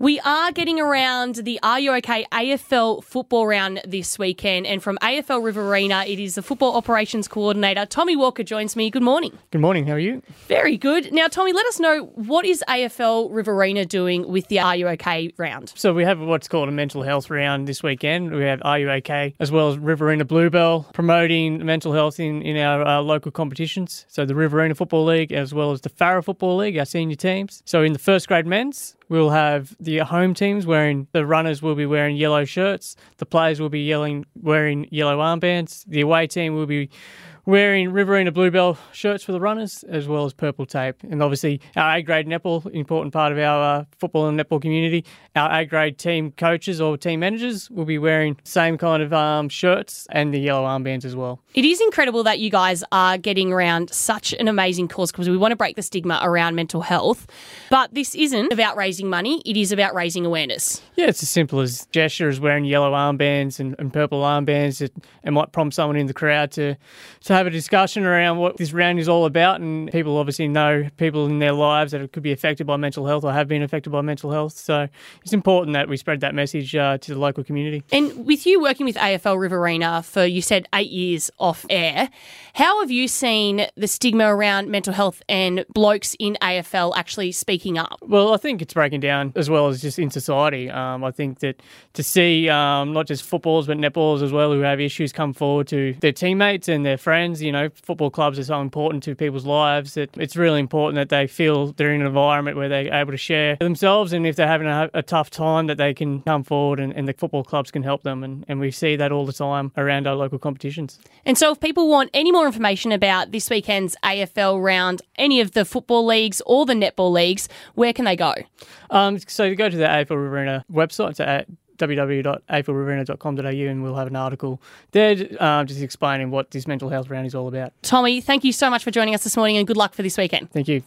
We are getting around the Are You OK AFL football round this weekend, and from AFL Riverina, it is the football operations coordinator Tommy Walker joins me. Good morning. Good morning. How are you? Very good. Now, Tommy, let us know what is AFL Riverina doing with the Are You OK round? So we have what's called a mental health round this weekend. We have Are You OK as well as Riverina Bluebell promoting mental health in in our uh, local competitions. So the Riverina Football League as well as the Farrer Football League, our senior teams. So in the first grade men's, We'll have the home teams wearing the runners will be wearing yellow shirts, the players will be yelling wearing yellow armbands, the away team will be wearing Riverina Bluebell shirts for the runners as well as purple tape. And obviously, our A grade netball, important part of our uh, football and netball community. Our A grade team coaches or team managers will be wearing same kind of um, shirts and the yellow armbands as well. It is incredible that you guys are getting around such an amazing cause because we want to break the stigma around mental health. But this isn't about raising money, it is about raising awareness. Yeah, it's as simple as gesture as wearing yellow armbands and, and purple armbands. It, it might prompt someone in the crowd to, to have a discussion around what this round is all about. And people obviously know people in their lives that could be affected by mental health or have been affected by mental health. So it's important that we spread that message uh, to the local community. And with you working with AFL Riverina for, you said, eight years off air, how have you seen the stigma around mental health and blokes in AFL actually speaking up? Well, I think it's breaking down as well as just in society. Um, I think that to see um, not just footballers but netballers as well who have issues come forward to their teammates and their friends, you know, football clubs are so important to people's lives that it's really important that they feel they're in an environment where they're able to share themselves and if they're having a, a tough time that they can come forward and, and, the football clubs can help them. And, and we see that all the time around our local competitions. And so if people want any more information about this weekend's AFL round, any of the football leagues or the netball leagues, where can they go? Um, so you go to the AFL Riverina website, so at www.aflriverina.com.au and we'll have an article there uh, just explaining what this mental health round is all about. Tommy, thank you so much for joining us this morning and good luck for this weekend. Thank you.